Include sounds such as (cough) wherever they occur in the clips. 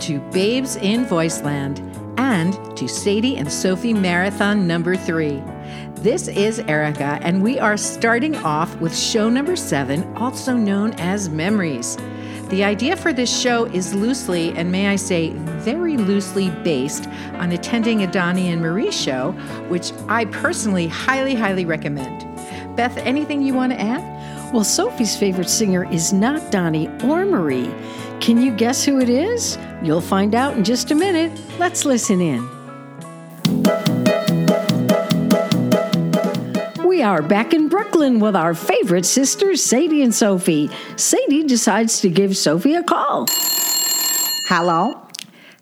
to Babes in Voiceland and to Sadie and Sophie Marathon number three. This is Erica, and we are starting off with show number seven, also known as Memories. The idea for this show is loosely, and may I say, very loosely based on attending a Donnie and Marie show, which I personally highly, highly recommend. Beth, anything you want to add? Well, Sophie's favorite singer is not Donnie or Marie. Can you guess who it is? You'll find out in just a minute. Let's listen in. We are back in Brooklyn with our favorite sisters, Sadie and Sophie. Sadie decides to give Sophie a call. Hello?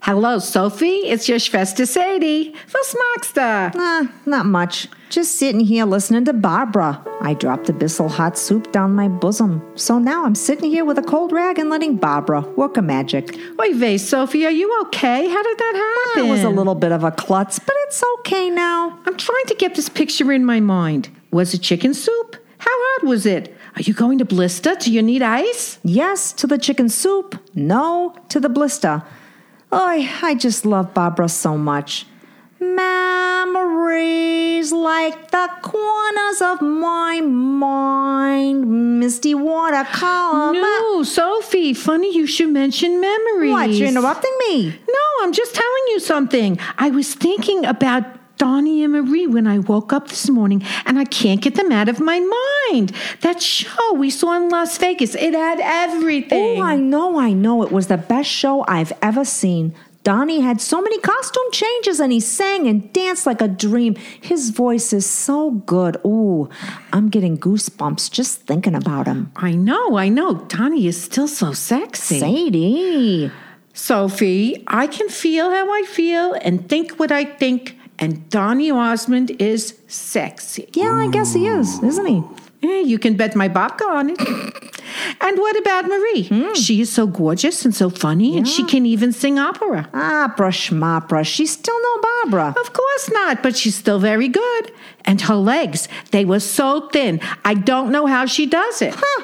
Hello, Sophie. It's your Schwester Sadie. Was magst du? Uh, not much. Just sitting here listening to Barbara. I dropped a bissel hot soup down my bosom. So now I'm sitting here with a cold rag and letting Barbara work a magic. Oi, vey, Sophie, are you okay? How did that happen? It was a little bit of a klutz, but it's okay now. I'm trying to get this picture in my mind. Was it chicken soup? How hard was it? Are you going to blister? Do you need ice? Yes to the chicken soup, no to the blister. Oh, I just love Barbara so much. Memories like the corners of my mind, misty watercolor. No, Sophie, funny you should mention memories. What? You're interrupting me. No, I'm just telling you something. I was thinking about Donnie and Marie when I woke up this morning, and I can't get them out of my mind. That show we saw in Las Vegas, it had everything. Oh, I know, I know. It was the best show I've ever seen. Donnie had so many costume changes and he sang and danced like a dream. His voice is so good. Ooh, I'm getting goosebumps just thinking about him. I know, I know. Donnie is still so sexy. Sadie. Sophie, I can feel how I feel and think what I think, and Donnie Osmond is sexy. Yeah, I guess he is, isn't he? Eh, you can bet my babka on it. and what about Marie? She is so gorgeous and so funny, and she can even sing opera. Opera schmopera. She's still no Barbara. Of course not, but she's still very good. And her legs, they were so thin. I don't know how she does it. Huh.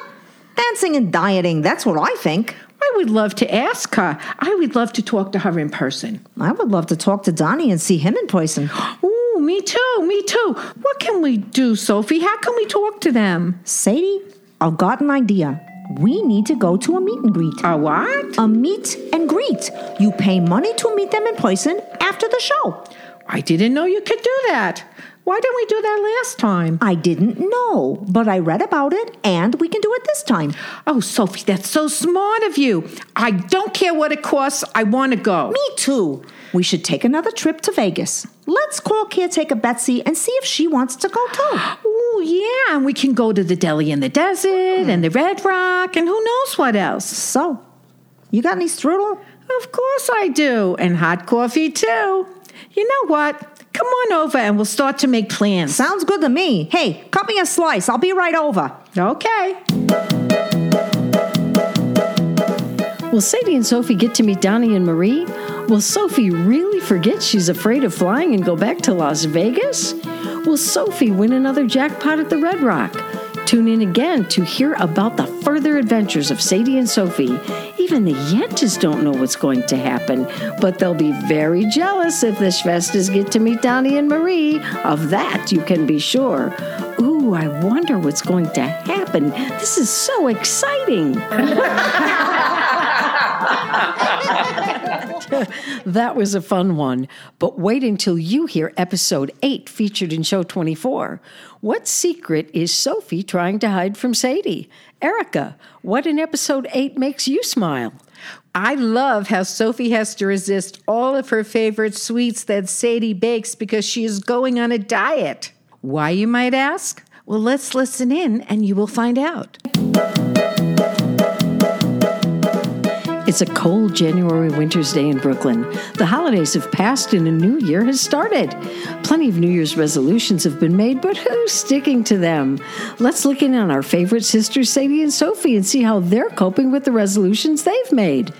Dancing and dieting, that's what I think. I would love to ask her. I would love to talk to her in person. I would love to talk to Donnie and see him in person. (gasps) Ooh, me too, me too. What can we do, Sophie? How can we talk to them? Sadie, I've got an idea. We need to go to a meet and greet. A what? A meet and greet. You pay money to meet them in person after the show. I didn't know you could do that. Why didn't we do that last time? I didn't know, but I read about it and we can do it this time. Oh, Sophie, that's so smart of you. I don't care what it costs. I want to go. Me too. We should take another trip to Vegas. Let's call caretaker Betsy and see if she wants to go too. Oh, yeah, and we can go to the deli in the desert and the Red Rock and who knows what else. So, you got any strudel? Of course I do, and hot coffee too. You know what? Come on over and we'll start to make plans. Sounds good to me. Hey, cut me a slice. I'll be right over. Okay. Will Sadie and Sophie get to meet Donnie and Marie? Will Sophie really forget she's afraid of flying and go back to Las Vegas? Will Sophie win another jackpot at the Red Rock? Tune in again to hear about the further adventures of Sadie and Sophie. Even the Yentas don't know what's going to happen, but they'll be very jealous if the Schwesters get to meet Donnie and Marie. Of that, you can be sure. Ooh, I wonder what's going to happen. This is so exciting. (laughs) that was a fun one. But wait until you hear episode 8 featured in show 24. What secret is Sophie trying to hide from Sadie? Erica, what in episode 8 makes you smile? I love how Sophie has to resist all of her favorite sweets that Sadie bakes because she is going on a diet. Why, you might ask? Well, let's listen in and you will find out. It's a cold January winter's day in Brooklyn. The holidays have passed and a new year has started. Plenty of New Year's resolutions have been made, but who's sticking to them? Let's look in on our favorite sisters, Sadie and Sophie, and see how they're coping with the resolutions they've made.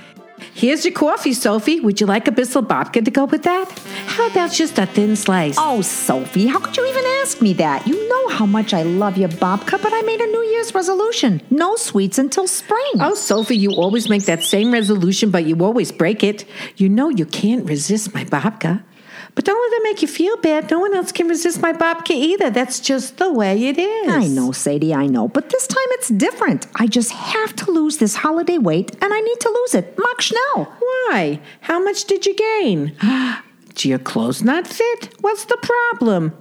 Here's your coffee, Sophie. Would you like a bissel babka to go with that? How about just a thin slice? Oh, Sophie, how could you even ask me that? You know how much I love your babka, but I made a New Year's resolution. No sweets until spring. Oh, Sophie, you always make that same resolution, but you always break it. You know you can't resist my babka. But don't let that make you feel bad. No one else can resist my babka either. That's just the way it is. I know, Sadie, I know. But this time it's different. I just have to lose this holiday weight, and I need to lose it. Mach Schnell. Why? How much did you gain? (gasps) Do your clothes not fit? What's the problem?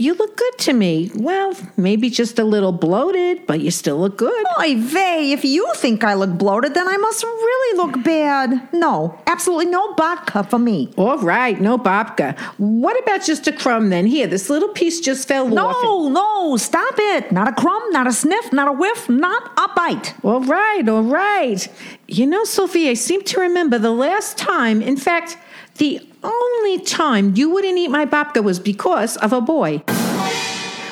You look good to me. Well, maybe just a little bloated, but you still look good. Oy vey, if you think I look bloated, then I must really look bad. No, absolutely no vodka for me. All right, no babka. What about just a crumb then? Here, this little piece just fell off. No, no, stop it. Not a crumb, not a sniff, not a whiff, not a bite. All right, all right. You know, Sophie, I seem to remember the last time, in fact, the only time you wouldn't eat my babka was because of a boy.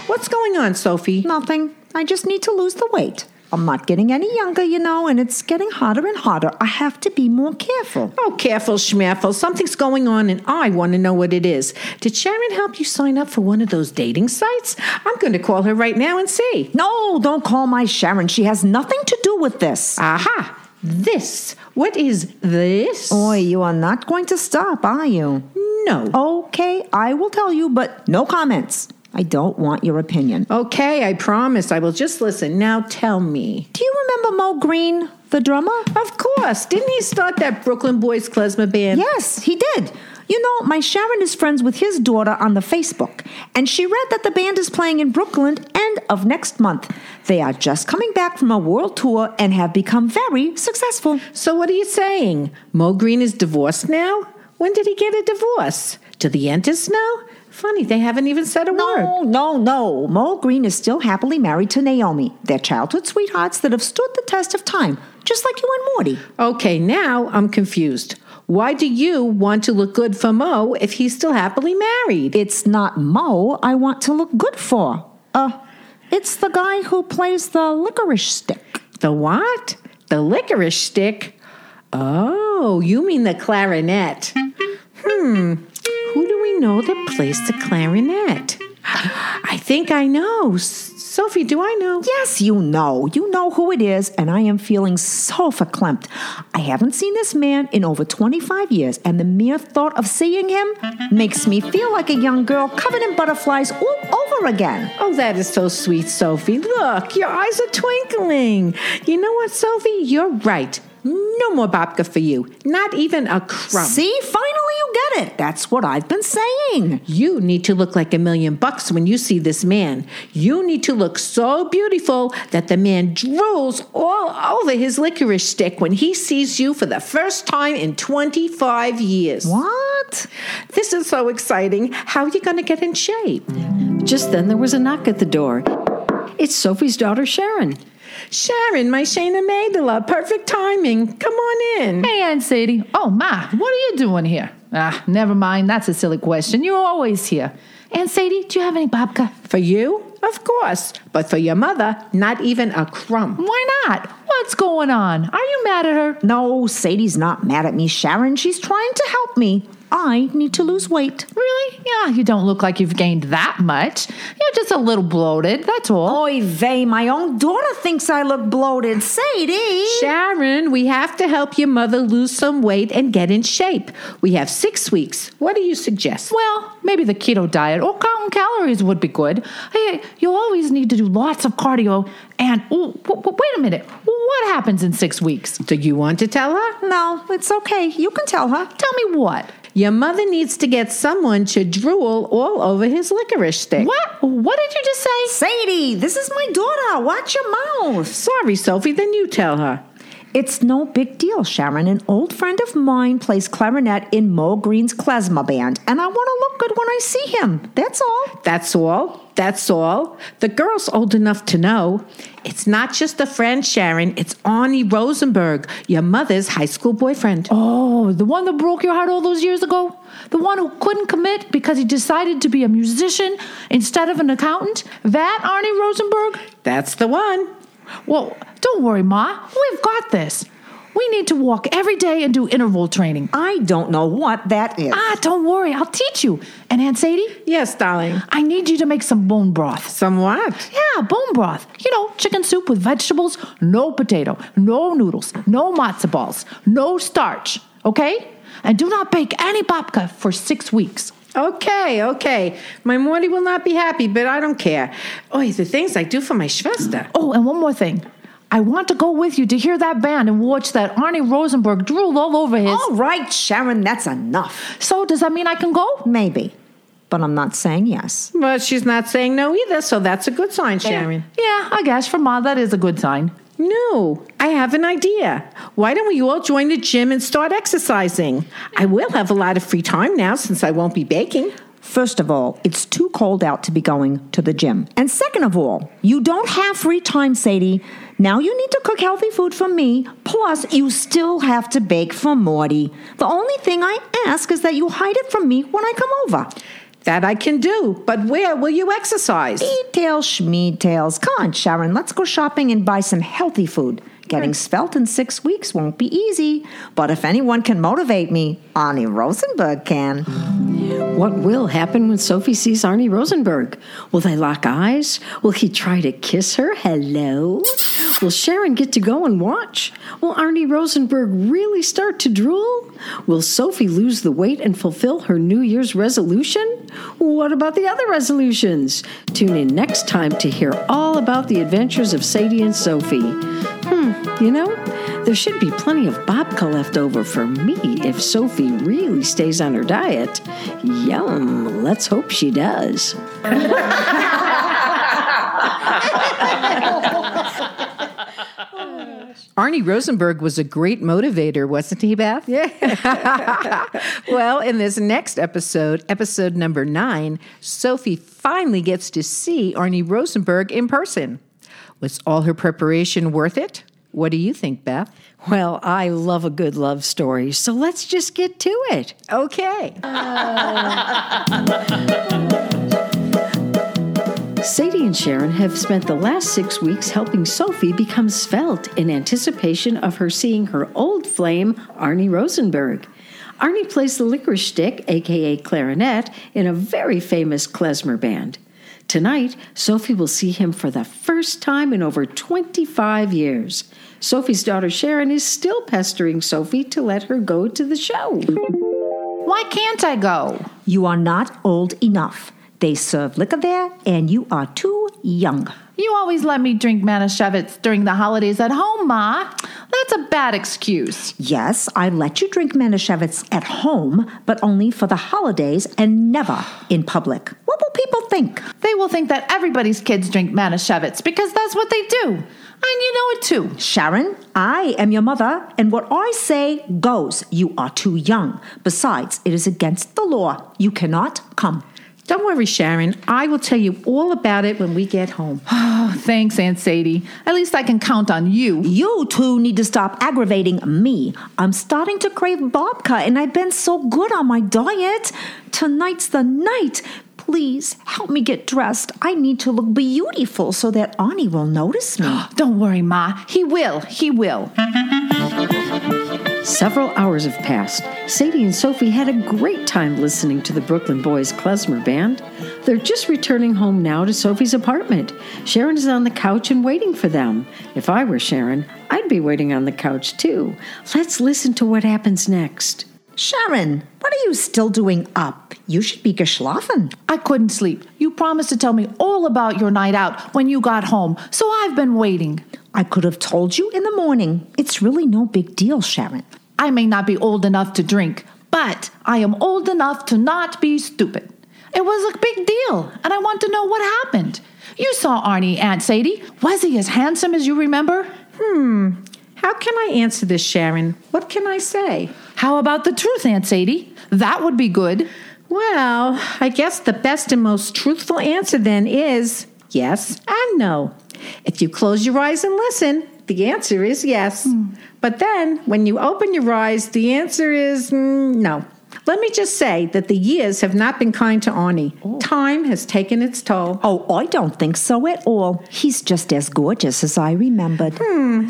What's going on, Sophie? Nothing. I just need to lose the weight. I'm not getting any younger, you know, and it's getting harder and harder. I have to be more careful. Oh, careful, schmaffle. Something's going on, and I want to know what it is. Did Sharon help you sign up for one of those dating sites? I'm going to call her right now and see. No, don't call my Sharon. She has nothing to do with this. Aha! This. What is this? Boy, you are not going to stop, are you? No. Okay, I will tell you, but no comments. I don't want your opinion. Okay, I promise. I will just listen. Now tell me. Do you remember Mo Green, the drummer? Of course. Didn't he start that Brooklyn Boys klezmer band? Yes, he did. You know, my Sharon is friends with his daughter on the Facebook, and she read that the band is playing in Brooklyn end of next month. They are just coming back from a world tour and have become very successful. So what are you saying? Mo Green is divorced now? When did he get a divorce? Do the Yentas know? Funny, they haven't even said a word. No, no, no. Mo Green is still happily married to Naomi. They're childhood sweethearts that have stood the test of time, just like you and Morty. Okay, now I'm confused. Why do you want to look good for Mo if he's still happily married? It's not Mo I want to look good for. Uh, it's the guy who plays the licorice stick. The what? The licorice stick? Oh, you mean the clarinet. Hmm, who do we know that plays the clarinet? (gasps) I think I know. Sophie, do I know? Yes, you know. You know who it is, and I am feeling so verklempt. I haven't seen this man in over 25 years, and the mere thought of seeing him makes me feel like a young girl covered in butterflies all over again. Oh, that is so sweet, Sophie. Look, your eyes are twinkling. You know what, Sophie? You're right. No more babka for you. Not even a crumb. See, finally you get it. That's what I've been saying. You need to look like a million bucks when you see this man. You need to look so beautiful that the man drools all over his licorice stick when he sees you for the first time in 25 years. What? This is so exciting. How are you going to get in shape? Just then there was a knock at the door. It's Sophie's daughter, Sharon. Sharon, my Shayna Maidela, perfect timing. Come on in. Hey, Aunt Sadie. Oh, Ma, what are you doing here? Ah, never mind. That's a silly question. You're always here. Aunt Sadie, do you have any babka? For you? Of course. But for your mother, not even a crumb. Why not? What's going on? Are you mad at her? No, Sadie's not mad at me, Sharon. She's trying to help me. I need to lose weight. Really? Yeah, you don't look like you've gained that much. You're just a little bloated, that's all. Oy vey, my own daughter thinks I look bloated. Sadie! Sharon, we have to help your mother lose some weight and get in shape. We have six weeks. What do you suggest? Well, maybe the keto diet or counting calories would be good. Hey, you'll always need to do lots of cardio. And ooh, w- w- wait a minute. What happens in six weeks? Do you want to tell her? no, it's okay. You can tell her. Tell me what? Your mother needs to get someone to drool all over his licorice stick. What? What did you just say? Sadie, this is my daughter. Watch your mouth. Sorry, Sophie, then you tell her. It's no big deal, Sharon. An old friend of mine plays clarinet in Mo Green's klezmer band, and I want to look good when I see him. That's all. That's all. That's all. The girl's old enough to know. It's not just a friend, Sharon. It's Arnie Rosenberg, your mother's high school boyfriend. Oh, the one that broke your heart all those years ago? The one who couldn't commit because he decided to be a musician instead of an accountant? That Arnie Rosenberg? That's the one. Well, don't worry, Ma. We've got this. We need to walk every day and do interval training. I don't know what that is. Ah, don't worry, I'll teach you. And Aunt Sadie, Yes, darling. I need you to make some bone broth. Somewhat. Yeah, bone broth. You know, chicken soup with vegetables, no potato, no noodles, no matzo balls, no starch. Okay? And do not bake any babka for six weeks. Okay, okay. My Morty will not be happy, but I don't care. Oh, the things I do for my Schwester. Oh, and one more thing. I want to go with you to hear that band and watch that Arnie Rosenberg drool all over his. All right, Sharon, that's enough. So, does that mean I can go? Maybe. But I'm not saying yes. But she's not saying no either, so that's a good sign, Sharon. Yeah, I guess for Ma, that is a good sign. No, I have an idea. Why don't we all join the gym and start exercising? I will have a lot of free time now since I won't be baking. First of all, it's too cold out to be going to the gym. And second of all, you don't have free time, Sadie. Now you need to cook healthy food for me, plus you still have to bake for Morty. The only thing I ask is that you hide it from me when I come over. That I can do, but where will you exercise? Details, schmeetails. Come on, Sharon, let's go shopping and buy some healthy food. Getting svelte in six weeks won't be easy, but if anyone can motivate me, Arnie Rosenberg can. What will happen when Sophie sees Arnie Rosenberg? Will they lock eyes? Will he try to kiss her? Hello? Will Sharon get to go and watch? Will Arnie Rosenberg really start to drool? Will Sophie lose the weight and fulfill her New Year's resolution? What about the other resolutions? Tune in next time to hear all about the adventures of Sadie and Sophie. Hmm, you know, there should be plenty of babka left over for me if Sophie really stays on her diet. Yum, let's hope she does. (laughs) Arnie Rosenberg was a great motivator, wasn't he, Beth? Yeah. (laughs) well, in this next episode, episode number nine, Sophie finally gets to see Arnie Rosenberg in person. Was all her preparation worth it? What do you think, Beth? Well, I love a good love story, so let's just get to it. Okay. (laughs) Sadie and Sharon have spent the last six weeks helping Sophie become svelte in anticipation of her seeing her old flame, Arnie Rosenberg. Arnie plays the licorice stick, aka clarinet, in a very famous klezmer band. Tonight, Sophie will see him for the first time in over 25 years. Sophie's daughter Sharon is still pestering Sophie to let her go to the show. Why can't I go? You are not old enough. They serve liquor there, and you are too young. You always let me drink Manischewitz during the holidays at home, Ma. That's a bad excuse. Yes, I let you drink Manischewitz at home, but only for the holidays and never in public. What will people think? They will think that everybody's kids drink Manischewitz because that's what they do. And you know it too. Sharon, I am your mother, and what I say goes. You are too young. Besides, it is against the law. You cannot come. Don't worry, Sharon. I will tell you all about it when we get home. Oh, (sighs) thanks, Aunt Sadie. At least I can count on you. You two need to stop aggravating me. I'm starting to crave babka, and I've been so good on my diet. Tonight's the night. Please help me get dressed. I need to look beautiful so that Arnie will notice me. (gasps) Don't worry, Ma. He will. He will. Several hours have passed. Sadie and Sophie had a great time listening to the Brooklyn Boys klezmer band. They're just returning home now to Sophie's apartment. Sharon is on the couch and waiting for them. If I were Sharon, I'd be waiting on the couch too. Let's listen to what happens next. Sharon, what are you still doing up? You should be geschlafen. I couldn't sleep. You promised to tell me all about your night out when you got home, so I've been waiting. I could have told you in the morning. It's really no big deal, Sharon. I may not be old enough to drink, but I am old enough to not be stupid. It was a big deal, and I want to know what happened. You saw Arnie, Aunt Sadie. Was he as handsome as you remember? Hmm. How can I answer this, Sharon? What can I say? How about the truth, Aunt Sadie? That would be good. Well, I guess the best and most truthful answer then is yes and no. If you close your eyes and listen, the answer is yes. But then when you open your eyes, the answer is mm, no. Let me just say that the years have not been kind to Arnie. Time has taken its toll. Oh, I don't think so at all. He's just as gorgeous as I remembered.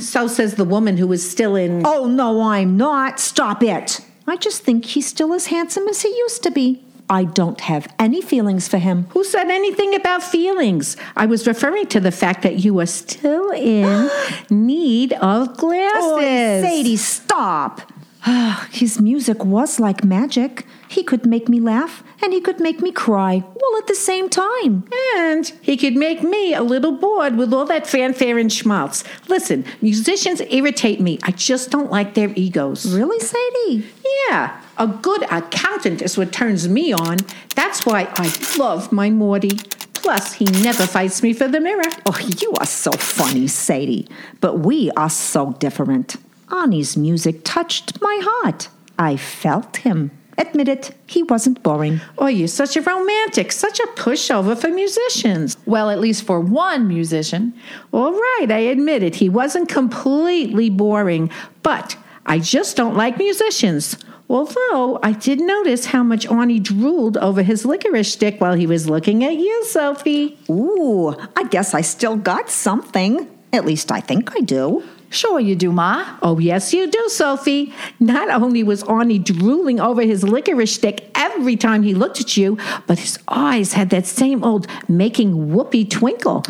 So says the woman who is still in. Oh, no, I'm not. Stop it. I just think he's still as handsome as he used to be. I don't have any feelings for him. Who said anything about feelings? I was referring to the fact that you are still in (gasps) need of glasses. Oh, Sadie, stop. (sighs) His music was like magic. He could make me laugh and he could make me cry all at the same time. And he could make me a little bored with all that fanfare and schmaltz. Listen, musicians irritate me. I just don't like their egos. Really, Sadie? Yeah, a good accountant is what turns me on. That's why I love my Morty. Plus, he never fights me for the mirror. Oh, you are so funny, Sadie. But we are so different. Arnie's music touched my heart. I felt him. Admit it, he wasn't boring. Oh, you're such a romantic, such a pushover for musicians. Well, at least for one musician. All right, I admit it. He wasn't completely boring, but I just don't like musicians. Although I did notice how much Arnie drooled over his licorice stick while he was looking at you, Sophie. Ooh, I guess I still got something. At least I think I do. Sure you do, Ma. Oh, yes, you do, Sophie. Not only was Arnie drooling over his licorice stick every time he looked at you, but his eyes had that same old making whoopee twinkle.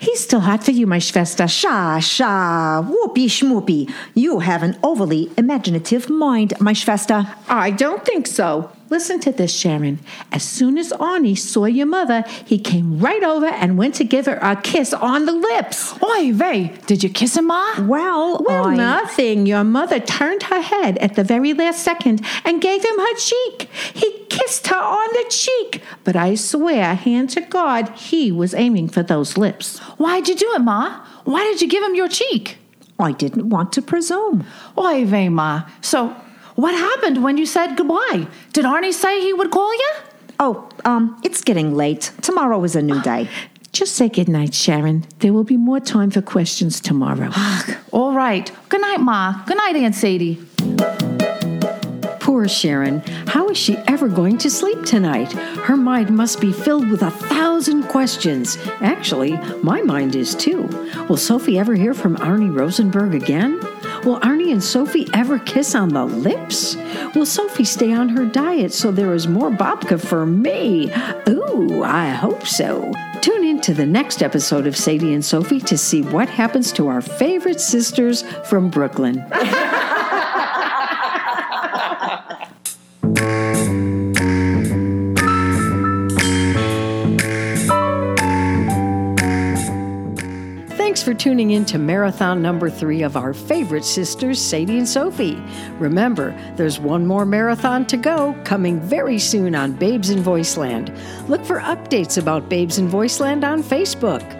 He's still hot for you, my Schwester. Sha, sha, whoopee schmoopee. You have an overly imaginative mind, my Schwester. I don't think so. Listen to this, Sharon. As soon as Arnie saw your mother, he came right over and went to give her a kiss on the lips. Oy vey, did you kiss him, Ma? Well, Well, I... nothing. Your mother turned her head at the very last second and gave him her cheek. He kissed her on the cheek, but I swear, hand to God, he was aiming for those lips. Why'd you do it, Ma? Why did you give him your cheek? I didn't want to presume. Oy vey, Ma. So, what happened when you said goodbye? Did Arnie say he would call you? Oh, um, it's getting late. Tomorrow is a new day. (gasps) Just say good night, Sharon. There will be more time for questions tomorrow. All right. Good night, Ma. Good night, Aunt Sadie. Poor Sharon. How is she ever going to sleep tonight? Her mind must be filled with a thousand questions. Actually, my mind is too. Will Sophie ever hear from Arnie Rosenberg again? Will Arnie and Sophie ever kiss on the lips? Will Sophie stay on her diet so there is more babka for me? Ooh, I hope so. Tune in to the next episode of Sadie and Sophie to see what happens to our favorite sisters from Brooklyn. (laughs) for tuning in to marathon number three of our favorite sisters, Sadie and Sophie. Remember, there's one more marathon to go, coming very soon on Babes in Voiceland. Look for updates about Babes in Voiceland on Facebook.